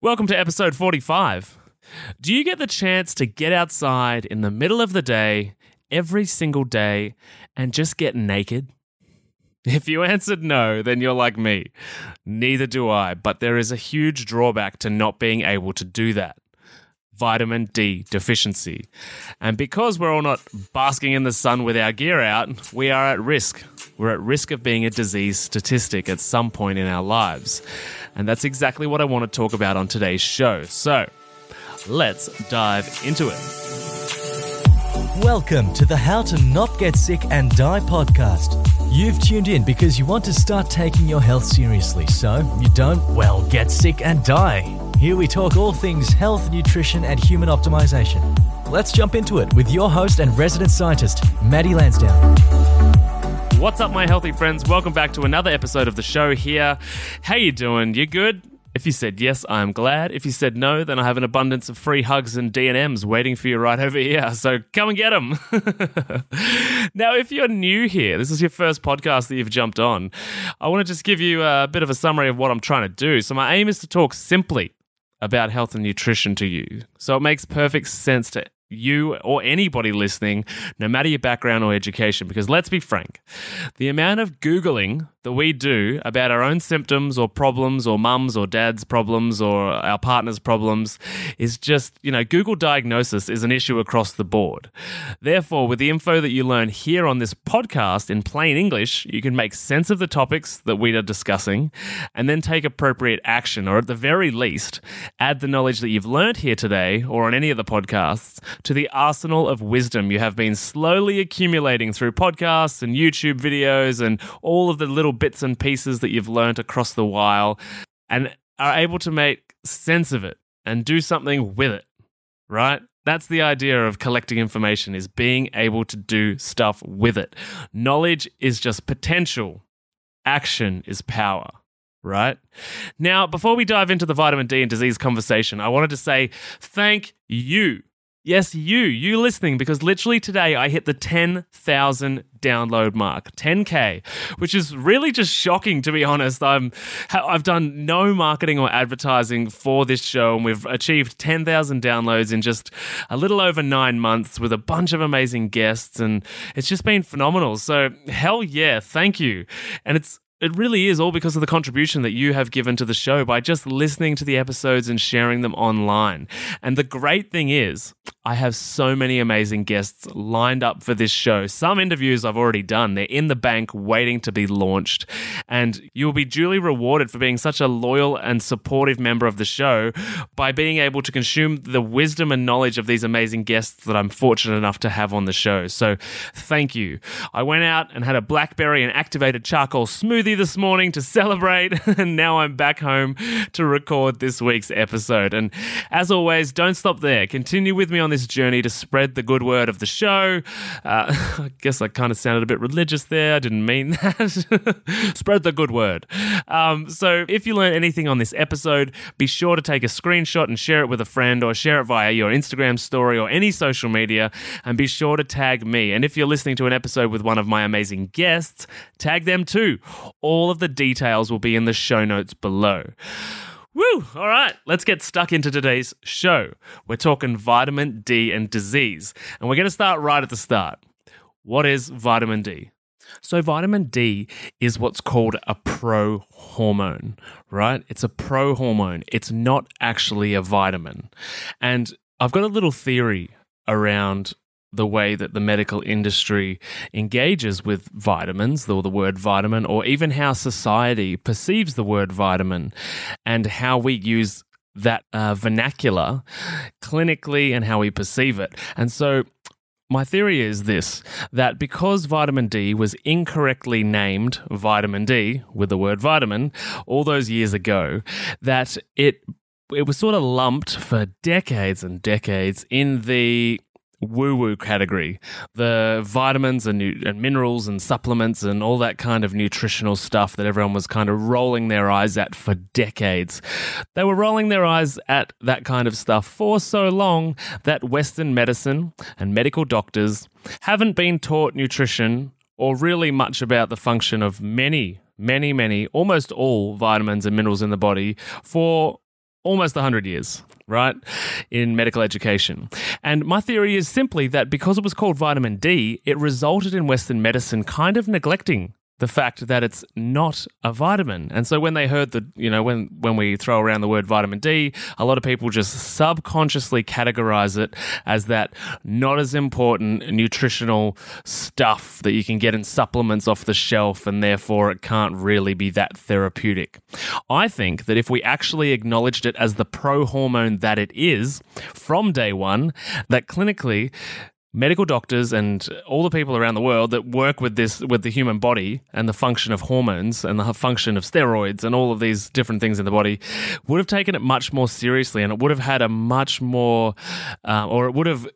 Welcome to episode 45. Do you get the chance to get outside in the middle of the day, every single day, and just get naked? If you answered no, then you're like me. Neither do I, but there is a huge drawback to not being able to do that vitamin D deficiency. And because we're all not basking in the sun with our gear out, we are at risk. We're at risk of being a disease statistic at some point in our lives. And that's exactly what I want to talk about on today's show. So let's dive into it. Welcome to the How to Not Get Sick and Die podcast. You've tuned in because you want to start taking your health seriously so you don't, well, get sick and die. Here we talk all things health, nutrition, and human optimization. Let's jump into it with your host and resident scientist, Maddie Lansdowne. What's up, my healthy friends? Welcome back to another episode of the show here. How you doing? You good? If you said yes, I'm glad. If you said no, then I have an abundance of free hugs and D&Ms waiting for you right over here. So come and get them. now, if you're new here, this is your first podcast that you've jumped on, I want to just give you a bit of a summary of what I'm trying to do. So my aim is to talk simply about health and nutrition to you. So it makes perfect sense to you or anybody listening, no matter your background or education, because let's be frank, the amount of Googling that we do about our own symptoms or problems or mums or dad's problems or our partner's problems is just, you know, Google diagnosis is an issue across the board. Therefore, with the info that you learn here on this podcast in plain English, you can make sense of the topics that we are discussing and then take appropriate action, or at the very least, add the knowledge that you've learned here today or on any of the podcasts to the arsenal of wisdom you have been slowly accumulating through podcasts and YouTube videos and all of the little bits and pieces that you've learned across the while and are able to make sense of it and do something with it, right? That's the idea of collecting information is being able to do stuff with it. Knowledge is just potential. Action is power right? Now, before we dive into the vitamin D and disease conversation, I wanted to say thank you Yes, you, you listening, because literally today I hit the 10,000 download mark, 10k, which is really just shocking to be honest. I'm I've done no marketing or advertising for this show and we've achieved 10,000 downloads in just a little over 9 months with a bunch of amazing guests and it's just been phenomenal. So, hell yeah, thank you. And it's it really is all because of the contribution that you have given to the show by just listening to the episodes and sharing them online. And the great thing is, I have so many amazing guests lined up for this show. Some interviews I've already done, they're in the bank waiting to be launched. And you'll be duly rewarded for being such a loyal and supportive member of the show by being able to consume the wisdom and knowledge of these amazing guests that I'm fortunate enough to have on the show. So thank you. I went out and had a blackberry and activated charcoal smoothie smoothie this morning to celebrate, and now I'm back home to record this week's episode. And as always, don't stop there. Continue with me on this journey to spread the good word of the show. Uh, I guess I kind of sounded a bit religious there. I didn't mean that. spread the good word. Um, so if you learn anything on this episode, be sure to take a screenshot and share it with a friend or share it via your Instagram story or any social media. And be sure to tag me. And if you're listening to an episode with one of my amazing guests, tag them too. All of the details will be in the show notes below. Woo! All right, let's get stuck into today's show. We're talking vitamin D and disease, and we're going to start right at the start. What is vitamin D? So, vitamin D is what's called a pro hormone, right? It's a pro hormone. It's not actually a vitamin. And I've got a little theory around the way that the medical industry engages with vitamins, or the word vitamin, or even how society perceives the word vitamin and how we use that uh, vernacular clinically and how we perceive it. And so, my theory is this that because vitamin D was incorrectly named vitamin D with the word vitamin all those years ago, that it it was sort of lumped for decades and decades in the woo woo category. The vitamins and, nu- and minerals and supplements and all that kind of nutritional stuff that everyone was kind of rolling their eyes at for decades. They were rolling their eyes at that kind of stuff for so long that Western medicine and medical doctors haven't been taught nutrition or really much about the function of many, many, many, almost all vitamins and minerals in the body for almost 100 years, right, in medical education. And my theory is simply that because it was called vitamin D, it resulted in Western medicine kind of neglecting the fact that it's not a vitamin. And so when they heard the, you know, when when we throw around the word vitamin D, a lot of people just subconsciously categorize it as that not as important nutritional stuff that you can get in supplements off the shelf and therefore it can't really be that therapeutic. I think that if we actually acknowledged it as the pro hormone that it is from day 1, that clinically medical doctors and all the people around the world that work with this with the human body and the function of hormones and the function of steroids and all of these different things in the body would have taken it much more seriously and it would have had a much more uh, or it would have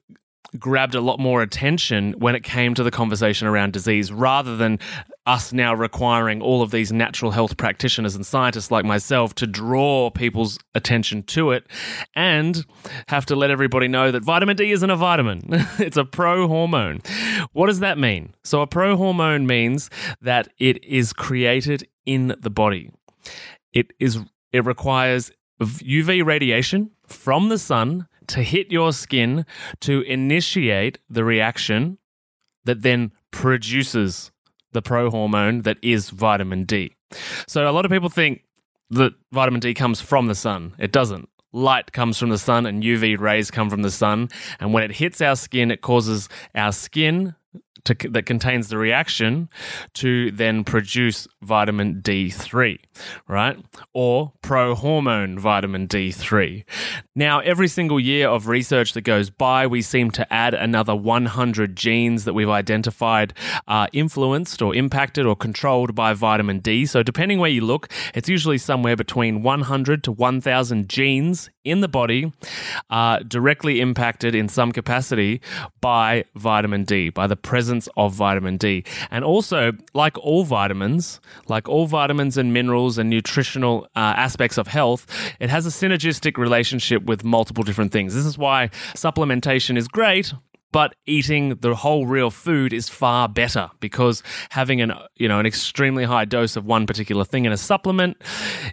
grabbed a lot more attention when it came to the conversation around disease rather than us now requiring all of these natural health practitioners and scientists like myself to draw people's attention to it and have to let everybody know that vitamin D isn't a vitamin. it's a pro hormone. What does that mean? So, a pro hormone means that it is created in the body. It is it requires UV radiation from the sun to hit your skin to initiate the reaction that then produces the pro hormone that is vitamin D. So a lot of people think that vitamin D comes from the sun. It doesn't. Light comes from the sun and UV rays come from the sun. And when it hits our skin, it causes our skin to, that contains the reaction to then produce vitamin D3, right? Or pro hormone vitamin D3. Now, every single year of research that goes by, we seem to add another 100 genes that we've identified are influenced or impacted or controlled by vitamin D. So, depending where you look, it's usually somewhere between 100 to 1,000 genes in the body are directly impacted in some capacity by vitamin D, by the presence of vitamin D. And also, like all vitamins, like all vitamins and minerals and nutritional uh, aspects of health, it has a synergistic relationship with multiple different things. This is why supplementation is great, but eating the whole real food is far better because having an you know an extremely high dose of one particular thing in a supplement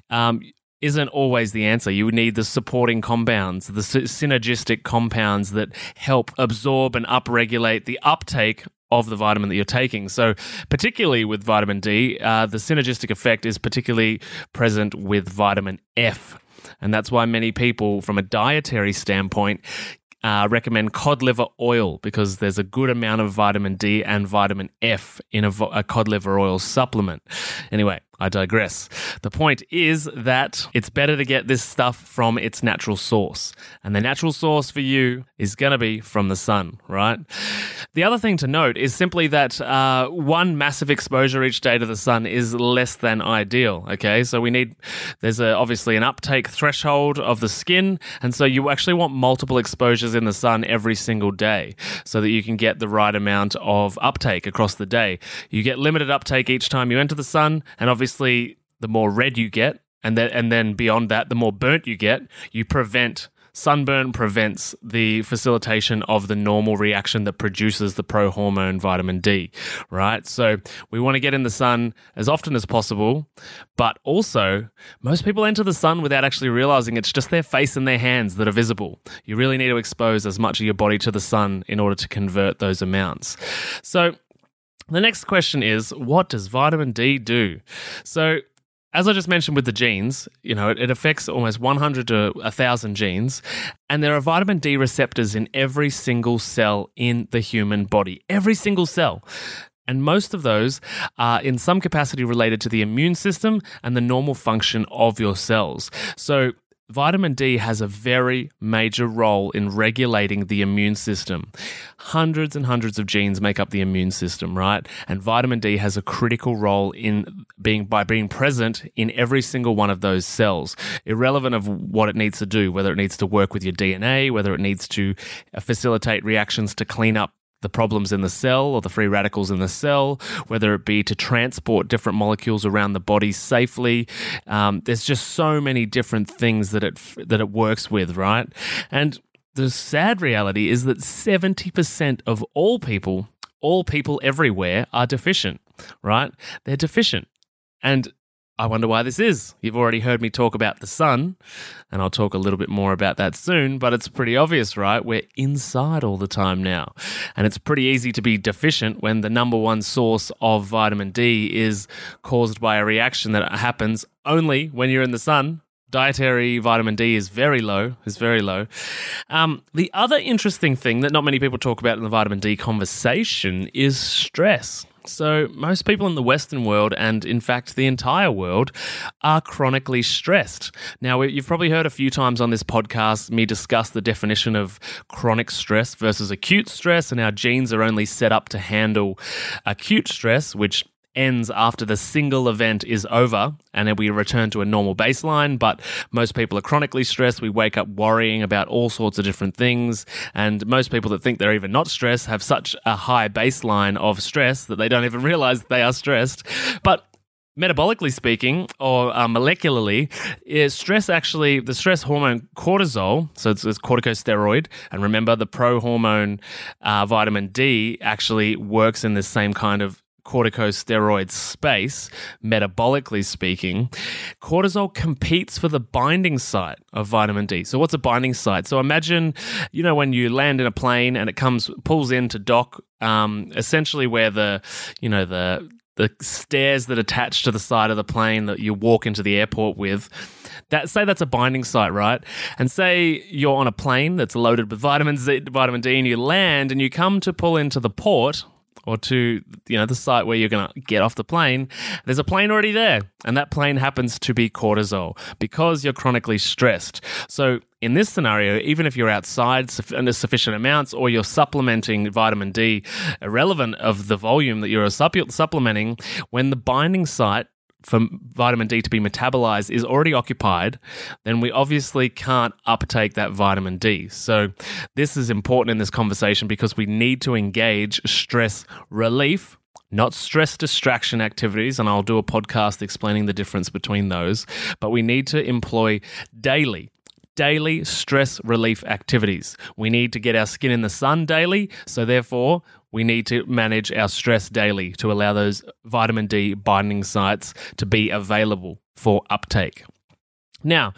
um, isn't always the answer. You need the supporting compounds, the synergistic compounds that help absorb and upregulate the uptake of the vitamin that you're taking. So, particularly with vitamin D, uh, the synergistic effect is particularly present with vitamin F. And that's why many people, from a dietary standpoint, uh, recommend cod liver oil because there's a good amount of vitamin D and vitamin F in a, a cod liver oil supplement. Anyway, I digress. The point is that it's better to get this stuff from its natural source. And the natural source for you is going to be from the sun, right? The other thing to note is simply that uh, one massive exposure each day to the sun is less than ideal, okay? So we need, there's a, obviously an uptake threshold of the skin. And so you actually want multiple exposures in the sun every single day so that you can get the right amount of uptake across the day. You get limited uptake each time you enter the sun. And obviously, obviously, the more red you get, and then and then beyond that, the more burnt you get, you prevent sunburn prevents the facilitation of the normal reaction that produces the pro hormone vitamin D, right? So we want to get in the sun as often as possible, but also most people enter the sun without actually realizing it's just their face and their hands that are visible. You really need to expose as much of your body to the sun in order to convert those amounts. So the next question is what does vitamin D do? So, as I just mentioned with the genes, you know, it, affects almost 100 to 1,000 genes, and there are vitamin D receptors in every single cell in the human body. Every single cell. And most of those are in some capacity related to the immune system and the normal function of your cells. So, Vitamin D has a very major role in regulating the immune system. Hundreds and hundreds of genes make up the immune system, right? And vitamin D has a critical role in being by being present in every single one of those cells, irrelevant of what it needs to do, whether it needs to work with your DNA, whether it needs to facilitate reactions to clean up the problems in the cell or the free radicals in the cell, whether it be to transport different molecules around the body safely. Um, there's just so many different things that it that it works with, right? And the sad reality is that 70% of all people, all people everywhere, are deficient, right? They're deficient. And I wonder why this is. You've already heard me talk about the sun, and I'll talk a little bit more about that soon, but it's pretty obvious, right? We're inside all the time now. And it's pretty easy to be deficient when the number one source of vitamin D is caused by a reaction that happens only when you're in the sun. Dietary vitamin D is very low, is very low. Um, the other interesting thing that not many people talk about in the vitamin D conversation is stress. So, most people in the Western world, and in fact the entire world, are chronically stressed. Now, you've probably heard a few times on this podcast me discuss the definition of chronic stress versus acute stress, and our genes are only set up to handle acute stress, which ends after the single event is over and then we return to a normal baseline. But most people are chronically stressed. We wake up worrying about all sorts of different things. And most people that think they're even not stressed have such a high baseline of stress that they don't even realize they are stressed. But metabolically speaking or uh, molecularly is stress actually the stress hormone cortisol so it's, it's corticosteroid and remember the pro hormone uh, vitamin d actually works in this same kind of corticosteroid space, metabolically speaking, cortisol competes for the binding site of vitamin D. So, what's a binding site? So, imagine, you know, when you land in a plane and it comes, pulls in to dock, um, essentially where the, you know, the, the stairs that attach to the side of the plane that you walk into the airport with. That say that's a binding site, right? And say you're on a plane that's loaded with vitamin Z, vitamin D, and you land and you come to pull into the port or to you know the site where you're going to get off the plane there's a plane already there and that plane happens to be cortisol because you're chronically stressed. So in this scenario even if you're outside in sufficient amounts or you're supplementing vitamin D irrelevant of the volume that you're supplementing when the binding site for vitamin D to be metabolized is already occupied, then we obviously can't uptake that vitamin D. So, this is important in this conversation because we need to engage stress relief. Not stress distraction activities, and I'll do a podcast explaining the difference between those, but we need to employ daily daily stress relief activities. We need to get our skin in the sun daily, so therefore, we need to manage our stress daily to allow those vitamin D binding sites to be available for uptake. Now,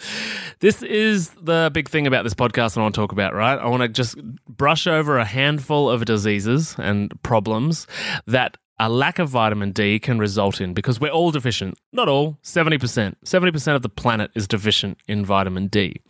this is the big thing about this podcast I want to talk about, right? I want to just brush over a handful of diseases and problems that a lack of vitamin D can result in because we're all deficient. Not all, 70%. 70% of the planet is deficient in vitamin D,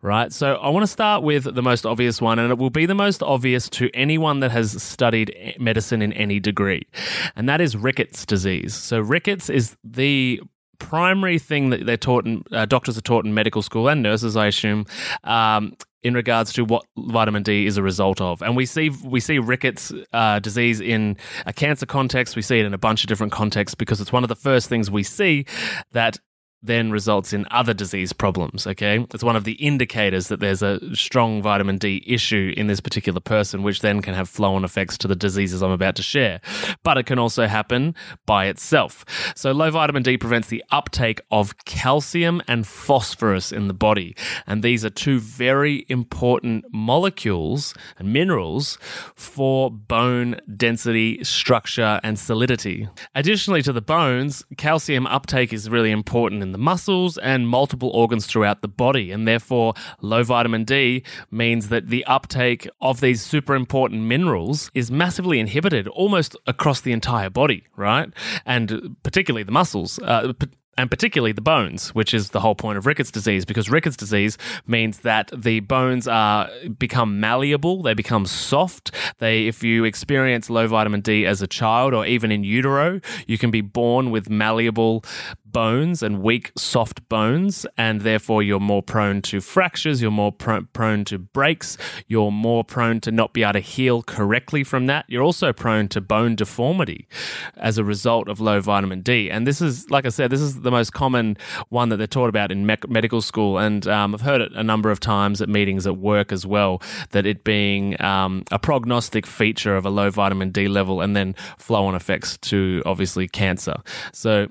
right? So I want to start with the most obvious one, and it will be the most obvious to anyone that has studied medicine in any degree, and that is rickets disease. So, rickets is the primary thing that they're taught in, uh, doctors are taught in medical school and nurses, I assume, um, in regards to what vitamin D is a result of. And we see we see rickets uh, disease in a cancer context. We see it in a bunch of different contexts because it's one of the first things we see that then results in other disease problems. Okay. It's one of the indicators that there's a strong vitamin D issue in this particular person, which then can have flow on effects to the diseases I'm about to share. But it can also happen by itself. So, low vitamin D prevents the uptake of calcium and phosphorus in the body. And these are two very important molecules and minerals for bone density, structure, and solidity. Additionally to the bones, calcium uptake is really important in the muscles and multiple organs throughout the body. And therefore, low vitamin D means that the uptake of these super important minerals is massively inhibited almost across the entire body, right? And particularly the muscles. Uh, and particularly the bones, which is the whole point of rickets disease, because rickets disease means that the bones are become malleable, they become soft. They, if you experience low vitamin D as a child or even in utero, you can be born with malleable bones and weak, soft bones, and therefore you're more prone to fractures, you're more pr- prone to breaks, you're more prone to not be able to heal correctly from that. You're also prone to bone deformity as a result of low vitamin D. And this is, like I said, this is the most common one that they're taught about in me- medical school. And um, I've heard it a number of times at meetings at work as well, that it being um, a prognostic feature of a low vitamin D level and then flow on effects to obviously cancer. So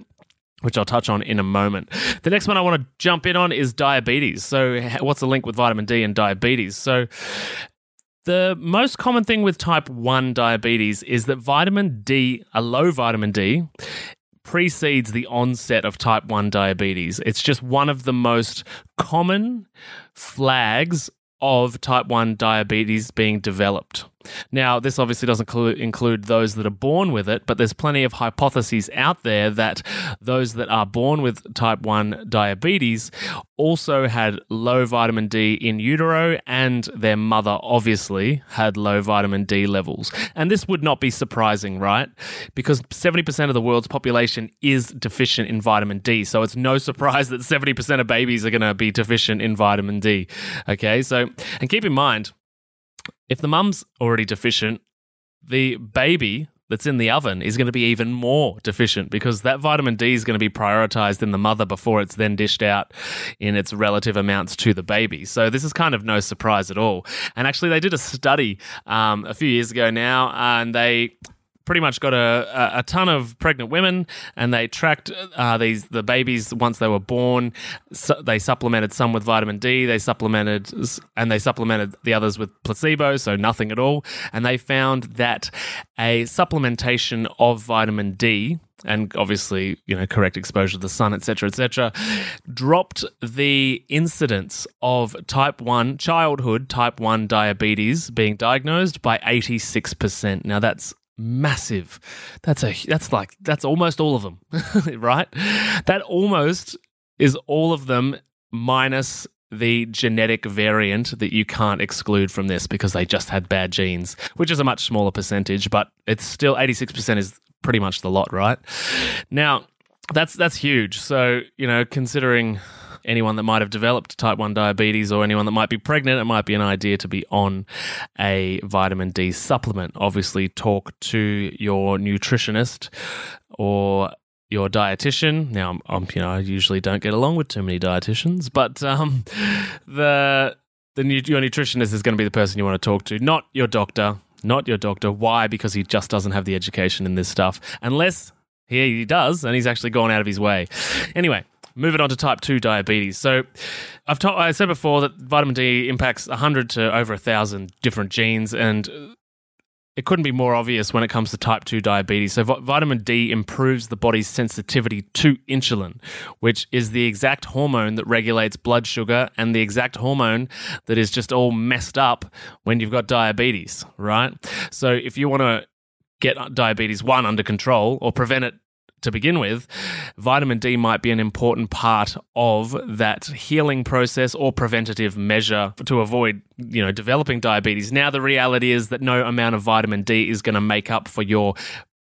which I'll touch on in a moment. The next one I want to jump in on is diabetes. So, what's the link with vitamin D and diabetes? So, the most common thing with type 1 diabetes is that vitamin D, a low vitamin D, precedes the onset of type 1 diabetes. It's just one of the most common flags of type 1 diabetes being developed. Now, this obviously doesn't clu- include those that are born with it, but there's plenty of hypotheses out there that those that are born with type 1 diabetes also had low vitamin D in utero, and their mother obviously had low vitamin D levels. And this would not be surprising, right? Because 70% of the world's population is deficient in vitamin D. So it's no surprise that 70% of babies are going to be deficient in vitamin D. Okay, so, and keep in mind, if the mum's already deficient, the baby that's in the oven is going to be even more deficient because that vitamin D is going to be prioritized in the mother before it's then dished out in its relative amounts to the baby. So this is kind of no surprise at all. And actually, they did a study um, a few years ago now, and they pretty much got a, a, ton of pregnant women, and they tracked uh, these the babies once they were born. So they supplemented some with vitamin D. They supplemented and they supplemented the others with placebo, so nothing at all. And they found that a supplementation of vitamin D and obviously you know correct exposure to the sun etc etc dropped the incidence of type 1 childhood type 1 diabetes being diagnosed by 86% now that's massive. That's a that's like that's almost all of them, right? That almost is all of them minus the genetic variant that you can't exclude from this because they just had bad genes, which is a much smaller percentage, but it's still 86% is pretty much the lot, right? Now, that's that's huge. So, you know, considering anyone that might have developed type 1 diabetes or anyone that might be pregnant, it might be an idea to be on a vitamin D supplement. Obviously, talk to your nutritionist or your dietitian. Now, I'm, I'm, you know, I usually don't get along with too many dietitians, but um, the the your nutritionist is going to be the person you want to talk to, not your doctor, not your doctor. Why? Because he just doesn't have the education in this stuff, unless he, he does, and he's actually gone out of his way. Anyway, moving on to type 2 diabetes. So I've ta- I said before that vitamin D impacts 100 to over 1,000 different genes, and it couldn't be more obvious when it comes to type 2 diabetes. So, vitamin D improves the body's sensitivity to insulin, which is the exact hormone that regulates blood sugar and the exact hormone that is just all messed up when you've got diabetes, right? So, if you want to get diabetes 1 under control or prevent it to begin with, vitamin D might be an important part of that healing process or preventative measure to avoid, you know, developing diabetes. Now the reality is that no amount of vitamin D is going to make up for your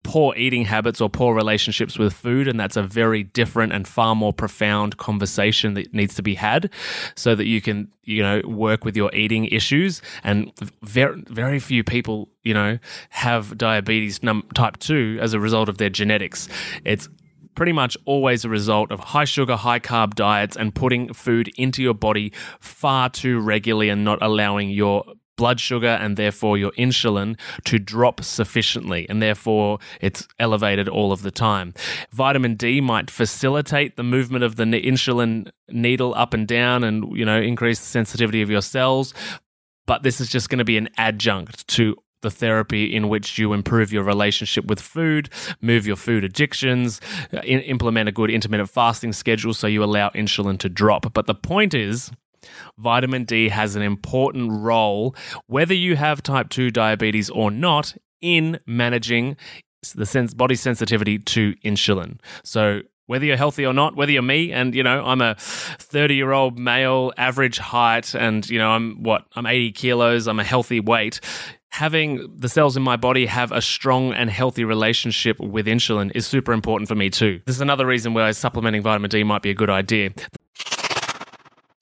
poor eating habits or poor relationships with food. And that's a very different and far more profound conversation that needs to be had so that you can, you know, work with your eating issues. And very, very few people, you know, have diabetes type 2 as a result of their genetics. It's pretty much always a result of high sugar, high carb diets and putting food into your body far too regularly and not allowing your blood sugar and therefore your insulin to drop sufficiently and therefore it's elevated all of the time. Vitamin D might facilitate the movement of the insulin needle up and down and you know increase the sensitivity of your cells, but this is just going to be an adjunct to the therapy in which you improve your relationship with food, move your food addictions, implement a good intermittent fasting schedule so you allow insulin to drop. But the point is, Vitamin D has an important role, whether you have type 2 diabetes or not, in managing the sense, body sensitivity to insulin. So, whether you're healthy or not, whether you're me, and you know, I'm a 30 year old male, average height, and you know, I'm what, I'm 80 kilos, I'm a healthy weight. Having the cells in my body have a strong and healthy relationship with insulin is super important for me too. This is another reason why supplementing vitamin D might be a good idea.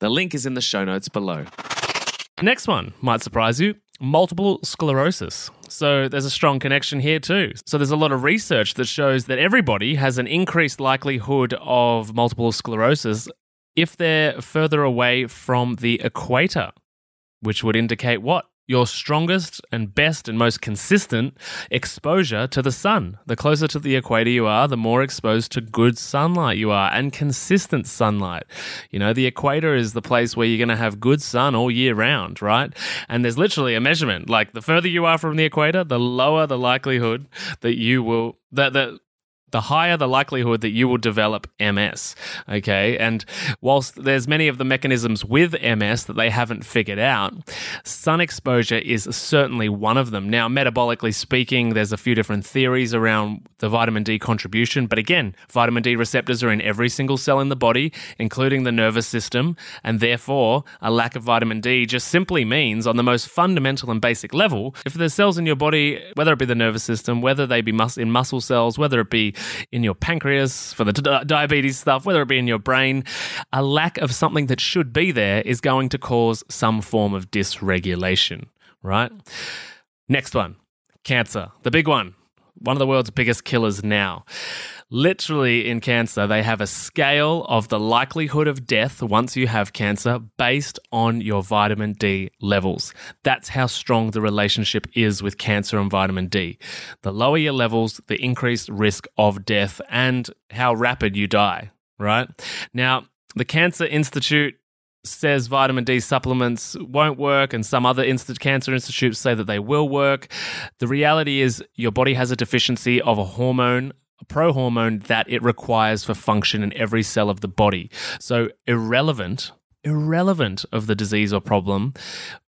The link is in the show notes below. Next one might surprise you multiple sclerosis. So there's a strong connection here too. So there's a lot of research that shows that everybody has an increased likelihood of multiple sclerosis if they're further away from the equator, which would indicate what? Your strongest and best and most consistent exposure to the sun. The closer to the equator you are, the more exposed to good sunlight you are and consistent sunlight. You know, the equator is the place where you're going to have good sun all year round, right? And there's literally a measurement. Like the further you are from the equator, the lower the likelihood that you will that that the higher the likelihood that you will develop MS. Okay. And whilst there's many of the mechanisms with MS that they haven't figured out, sun exposure is certainly one of them. Now, metabolically speaking, there's a few different theories around the vitamin D contribution. But again, vitamin D receptors are in every single cell in the body, including the nervous system. And therefore, a lack of vitamin D just simply means, on the most fundamental and basic level, if there's cells in your body, whether it be the nervous system, whether they be mus- in muscle cells, whether it be in your pancreas for the di- diabetes stuff, whether it be in your brain, a lack of something that should be there is going to cause some form of dysregulation, right? Next one cancer, the big one, one of the world's biggest killers now. Literally, in cancer, they have a scale of the likelihood of death once you have cancer based on your vitamin D levels. That's how strong the relationship is with cancer and vitamin D. The lower your levels, the increased risk of death and how rapid you die, right? Now, the Cancer Institute says vitamin D supplements won't work, and some other inst- cancer institutes say that they will work. The reality is, your body has a deficiency of a hormone a prohormone that it requires for function in every cell of the body. So, irrelevant, irrelevant of the disease or problem,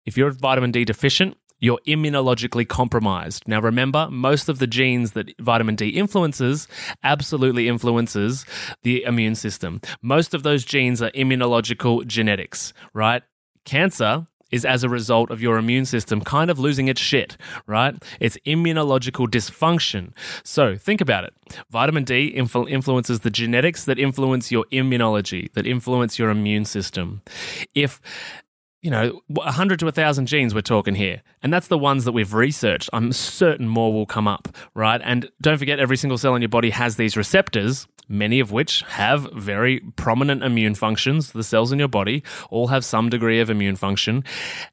if you're vitamin D deficient, you're immunologically compromised. Now remember, most of the genes that vitamin D influences absolutely influences the immune system. Most of those genes are immunological genetics, right? Cancer is as a result of your immune system kind of losing its shit, right? It's immunological dysfunction. So think about it. Vitamin D influ- influences the genetics that influence your immunology, that influence your immune system. If you know, 100 to 1,000 genes we're talking here. And that's the ones that we've researched. I'm certain more will come up, right? And don't forget, every single cell in your body has these receptors many of which have very prominent immune functions. The cells in your body all have some degree of immune function.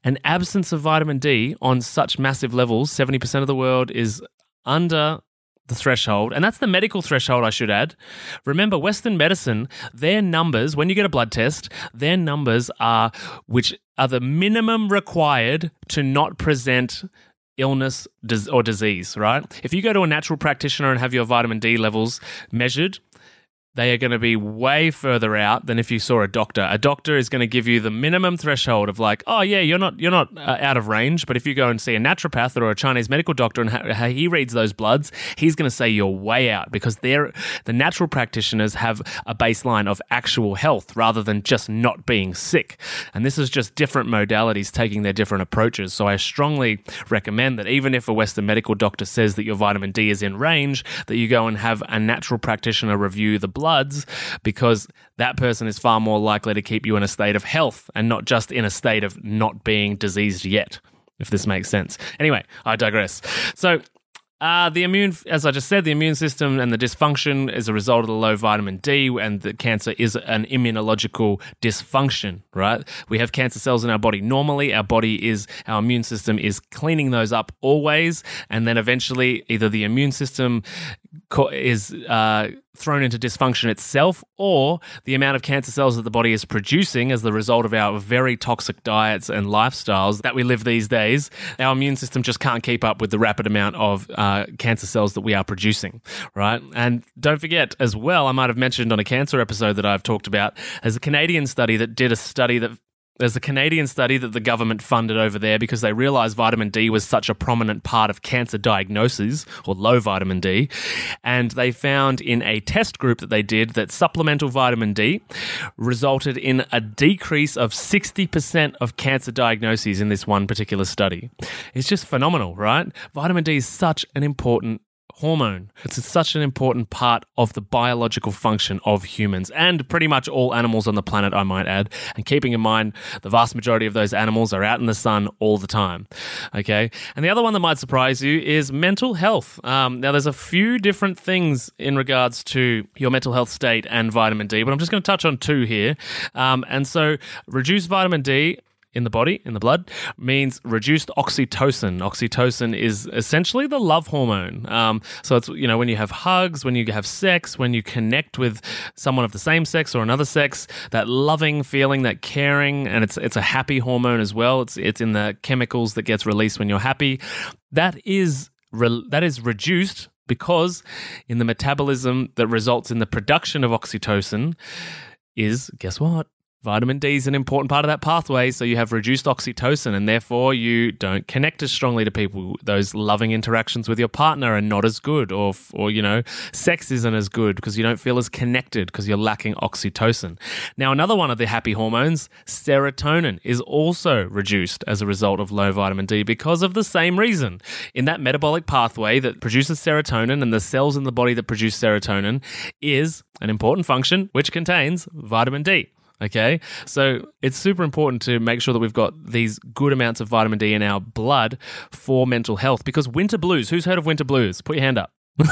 An absence of vitamin D on such massive levels, 70% of the world is under the threshold, and that's the medical threshold, I should add. Remember, Western medicine, their numbers, when you get a blood test, their numbers are which are the minimum required to not present illness or disease, right? If you go to a natural practitioner and have your vitamin D levels measured, they are going to be way further out than if you saw a doctor. A doctor is going to give you the minimum threshold of like, oh yeah, you're not you're not uh, out of range. But if you go and see a naturopath or a Chinese medical doctor and how he reads those bloods, he's going to say you're way out because they're the natural practitioners have a baseline of actual health rather than just not being sick. And this is just different modalities taking their different approaches. So I strongly recommend that even if a Western medical doctor says that your vitamin D is in range, that you go and have a natural practitioner review the blood bloods because that person is far more likely to keep you in a state of health and not just in a state of not being diseased yet, if this makes sense. Anyway, I digress. So, uh, the immune, as I just said, the immune system and the dysfunction is a result of the low vitamin D, and the cancer is an immunological dysfunction, right? We have cancer cells in our body. Normally, our body is, our immune system is cleaning those up always, and then eventually either the immune system is uh, thrown into dysfunction itself, or the amount of cancer cells that the body is producing as the result of our very toxic diets and lifestyles that we live these days. Our immune system just can't keep up with the rapid amount of uh, cancer cells that we are producing, right? And don't forget as well, I might have mentioned on a cancer episode that I've talked about, there's a Canadian study that did a study that there's a Canadian study that the government funded over there because they realized vitamin D was such a prominent part of cancer diagnoses or low vitamin D. And they found in a test group that they did that supplemental vitamin D resulted in a decrease of 60% of cancer diagnoses in this one particular study. It's just phenomenal, right? Vitamin D is such an important hormone. It's such an important part of the biological function of humans and pretty much all animals on the planet, I might add. And keeping in mind, the vast majority of those animals are out in the sun all the time. Okay. And the other one that might surprise you is mental health. Um, now, there's a few different things in regards to your mental health state and vitamin D, but I'm just going to touch on two here. Um, and so, reduced vitamin D in the body, in the blood, means reduced oxytocin. Oxytocin is essentially the love hormone. Um, so it's, you know, when you have hugs, when you have sex, when you connect with someone of the same sex or another sex, that loving feeling, that caring, and it's, it's a happy hormone as well. It's, it's in the chemicals that gets released when you're happy. That is, re- that is reduced because in the metabolism that results in the production of oxytocin is, guess what? Vitamin D is an important part of that pathway, so you have reduced oxytocin, and therefore you don't connect as strongly to people. Those loving interactions with your partner are not as good, or, or you know, sex isn't as good because you don't feel as connected because you're lacking oxytocin. Now, another one of the happy hormones, serotonin, is also reduced as a result of low vitamin D because of the same reason. In that metabolic pathway that produces serotonin and the cells in the body that produce serotonin is an important function which contains vitamin D. Okay. So it's super important to make sure that we've got these good amounts of vitamin D in our blood for mental health because winter blues, who's heard of winter blues? Put your hand up.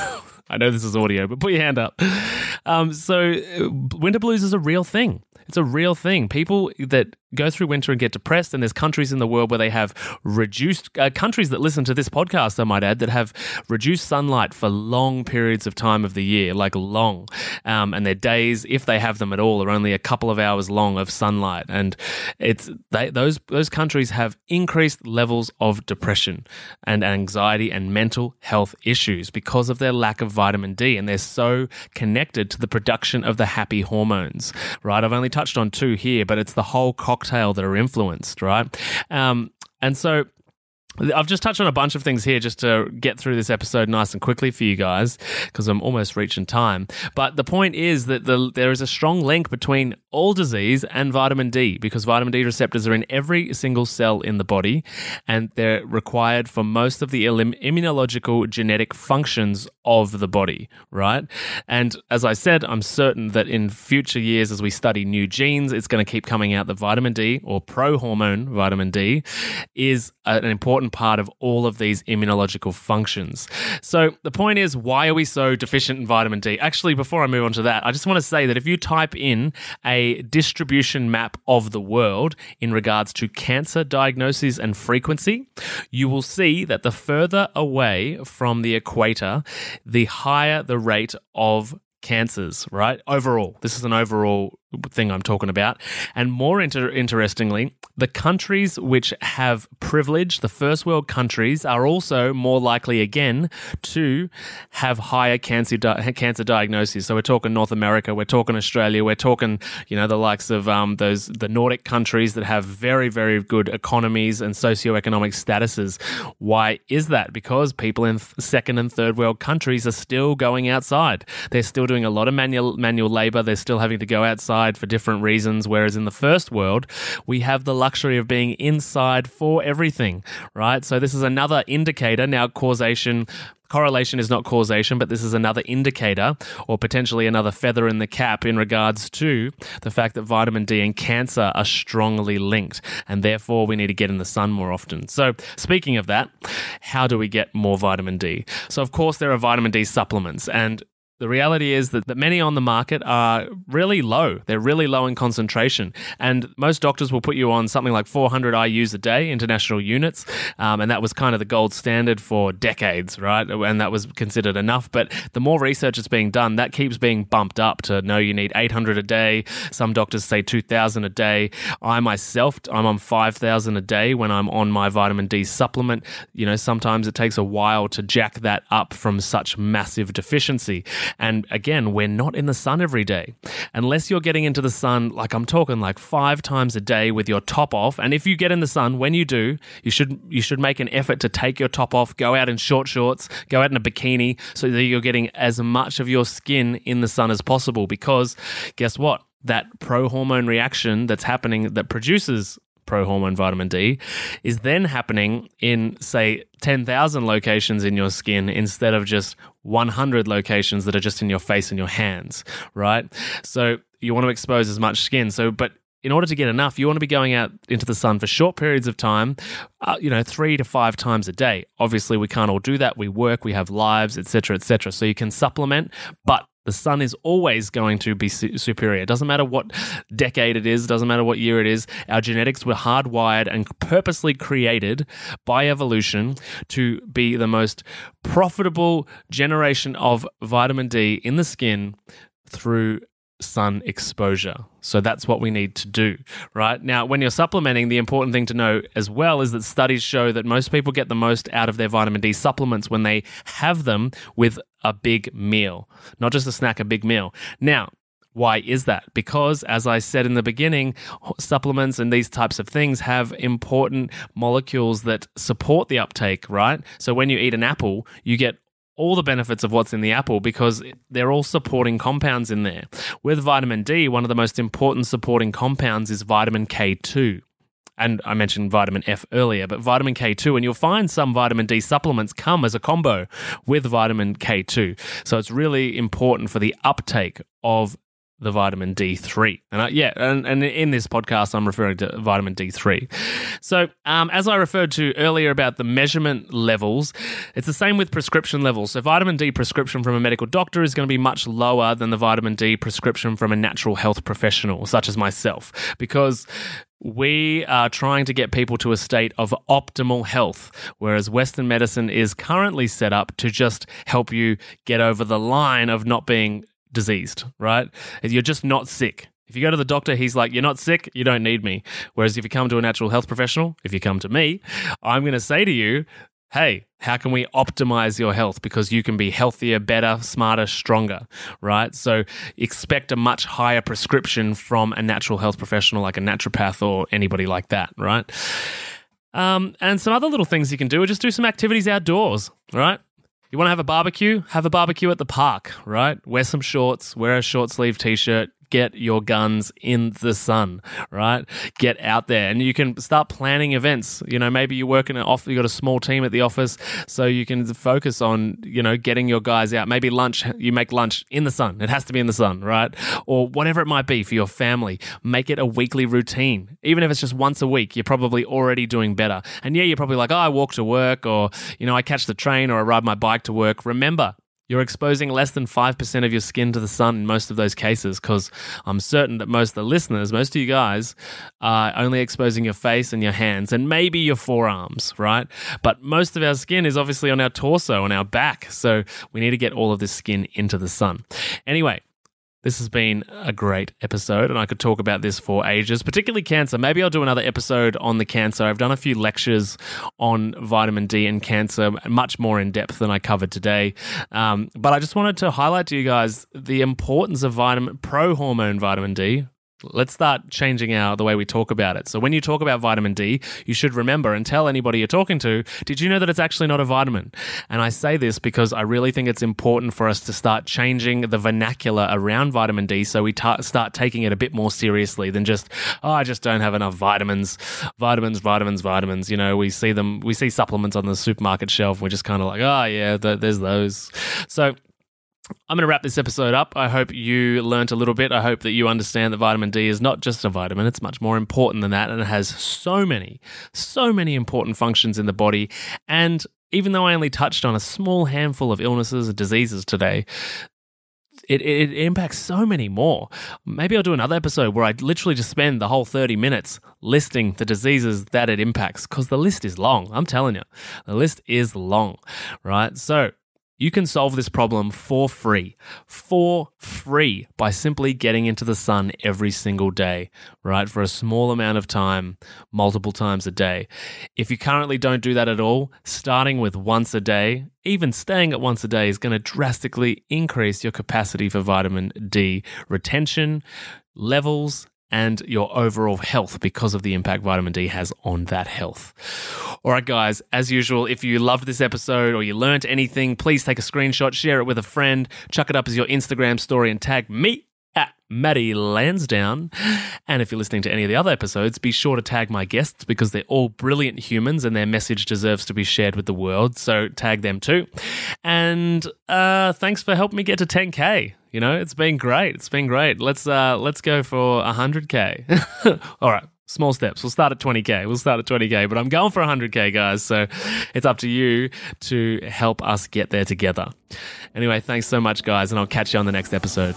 I know this is audio, but put your hand up. Um, so, uh, winter blues is a real thing. It's a real thing. People that go through winter and get depressed, and there's countries in the world where they have reduced uh, countries that listen to this podcast, I might add, that have reduced sunlight for long periods of time of the year, like long, um, and their days, if they have them at all, are only a couple of hours long of sunlight, and it's they, those those countries have increased levels of depression and anxiety and mental health issues because of their lack of vitamin D, and they're so connected to the production of the happy hormones. Right, I've only touched on two here, but it's the whole cocktail that are influenced, right? Um, and so I've just touched on a bunch of things here just to get through this episode nice and quickly for you guys because I'm almost reaching time. But the point is that the, there is a strong link between all disease and vitamin D because vitamin D receptors are in every single cell in the body and they're required for most of the immunological genetic functions of the body, right? And as I said, I'm certain that in future years, as we study new genes, it's going to keep coming out that vitamin D or prohormone vitamin D is an important important part of all of these immunological functions. So, the point is, why are we so deficient in vitamin D? Actually, before I move on to that, I just want to say that if you type in a distribution map of the world in regards to cancer diagnosis and frequency, you will see that the further away from the equator, the higher the rate of cancers, right? Overall, this is an overall thing I'm talking about. And more inter- interestingly, the countries which have privilege, the first world countries, are also more likely again to have higher cancer di- cancer diagnoses. So we're talking North America, we're talking Australia, we're talking you know the likes of um, those the Nordic countries that have very very good economies and socioeconomic statuses. Why is that? Because people in second and third world countries are still going outside. They're still doing a lot of manual manual labor. They're still having to go outside outside for different reasons, whereas in the first world, we have the luxury of being inside for everything, right? So this is another indicator. Now, causation correlation is not causation, but this is another indicator or potentially another feather in the cap in regards to the fact that vitamin D and cancer are strongly linked, and therefore we need to get in the sun more often. So, speaking of that, how do we get more vitamin D? So, of course, there are vitamin D supplements, and the reality is that, that many on the market are really low. They're really low in concentration. And most doctors will put you on something like 400 IUs a day, international units. Um, and that was kind of the gold standard for decades, right? And that was considered enough. But the more research is being done, that keeps being bumped up to no, you need 800 a day. Some doctors say 2,000 a day. I myself, I'm on 5,000 a day when I'm on my vitamin D supplement. You know, sometimes it takes a while to jack that up from such massive deficiency. And again, we're not in the sun every day. Unless you're getting into the sun, like I'm talking like five times a day with your top off. And if you get in the sun, when you do, you should you should make an effort to take your top off, go out in short shorts, go out in a bikini, so that you're getting as much of your skin in the sun as possible. Because guess what? That pro hormone reaction that's happening that produces prohormone vitamin D is then happening in, say, 10,000 locations in your skin instead of just 100 locations that are just in your face and your hands, right? So you want to expose as much skin. So, but in order to get enough, you want to be going out into the sun for short periods of time, uh, you know, three to five times a day. Obviously, we can't all do that. We work, we have lives, etc., etc. So you can supplement, but the sun is always going to be su- superior. It doesn't matter what decade it is, doesn't matter what year it is. Our genetics were hardwired and purposely created by evolution to be the most profitable generation of vitamin D in the skin through sun exposure. So that's what we need to do, right? Now, when you're supplementing, the important thing to know as well is that studies show that most people get the most out of their vitamin D supplements when they have them with a big meal, not just a snack, a big meal. Now, why is that? Because, as I said in the beginning, supplements and these types of things have important molecules that support the uptake, right? So, when you eat an apple, you get all the benefits of what's in the apple because they're all supporting compounds in there. With vitamin D, one of the most important supporting compounds is vitamin K2. And I mentioned vitamin F earlier, but vitamin K2, and you'll find some vitamin D supplements come as a combo with vitamin K2. So it's really important for the uptake of the vitamin D3. And I, yeah, and, and in this podcast, I'm referring to vitamin D3. So, um, as I referred to earlier about the measurement levels, it's the same with prescription levels. So, vitamin D prescription from a medical doctor is going to be much lower than the vitamin D prescription from a natural health professional, such as myself, because we are trying to get people to a state of optimal health, whereas Western medicine is currently set up to just help you get over the line of not being diseased, right? You're just not sick. If you go to the doctor, he's like, You're not sick, you don't need me. Whereas if you come to a natural health professional, if you come to me, I'm going to say to you, Hey, how can we optimize your health? Because you can be healthier, better, smarter, stronger, right? So expect a much higher prescription from a natural health professional like a naturopath or anybody like that, right? Um, and some other little things you can do are just do some activities outdoors, right? You want to have a barbecue? Have a barbecue at the park, right? Wear some shorts, wear a short sleeve t shirt, get your guns in the sun, right? Get out there and you can start planning events. You know, maybe you work in an office, you got a small team at the office, so you can focus on, you know, getting your guys out. Maybe lunch, you make lunch in the sun. It has to be in the sun, right? Or whatever it might be for your family. Make it a weekly routine. Even if it's just once a week, you're probably already doing better. And yeah, you're probably like, oh, I walk to work or, you know, I catch the train or I ride my bike to work. Remember, you're exposing less than 5% of your skin to the sun in most of those cases because I'm certain that most of the listeners, most of you guys, are only exposing your face and your hands and maybe your forearms, right? But most of our skin is obviously on our torso, on our back. So we need to get all of this skin into the sun. Anyway, this has been a great episode, and I could talk about this for ages, particularly cancer. Maybe I'll do another episode on the cancer. I've done a few lectures on vitamin D and cancer, much more in depth than I covered today. Um, but I just wanted to highlight to you guys the importance of vitamin pro hormone vitamin D, let's start changing our the way we talk about it. So when you talk about vitamin D, you should remember and tell anybody you're talking to, did you know that it's actually not a vitamin? And I say this because I really think it's important for us to start changing the vernacular around vitamin D so we ta- start taking it a bit more seriously than just oh I just don't have enough vitamins, vitamins, vitamins, vitamins. You know, we see them we see supplements on the supermarket shelf we're just kind of like, "Oh yeah, th- there's those." So I'm going to wrap this episode up. I hope you learnt a little bit. I hope that you understand that vitamin D is not just a vitamin, it's much more important than that. And it has so many, so many important functions in the body. And even though I only touched on a small handful of illnesses and diseases today, it, it, it impacts so many more. Maybe I'll do another episode where I literally just spend the whole 30 minutes listing the diseases that it impacts because the list is long. I'm telling you, the list is long, right? So, you can solve this problem for free, for free, by simply getting into the sun every single day, right? For a small amount of time, multiple times a day. If you currently don't do that at all, starting with once a day, even staying at once a day is going to drastically increase your capacity for vitamin D retention, levels, and your overall health because of the impact vitamin D has on that health. All right, guys, as usual, if you loved this episode or you learned anything, please take a screenshot, share it with a friend, chuck it up as your Instagram story, and tag me Matty Lansdown. And if you're listening to any of the other episodes, be sure to tag my guests because they're all brilliant humans and their message deserves to be shared with the world. So tag them too. And uh, thanks for helping me get to 10K. You know, it's been great. It's been great. Let's uh, let's go for 100K. all right small steps. We'll start at 20K. We'll start at 20K, but I'm going for 100K, guys. So it's up to you to help us get there together. Anyway, thanks so much, guys, and I'll catch you on the next episode.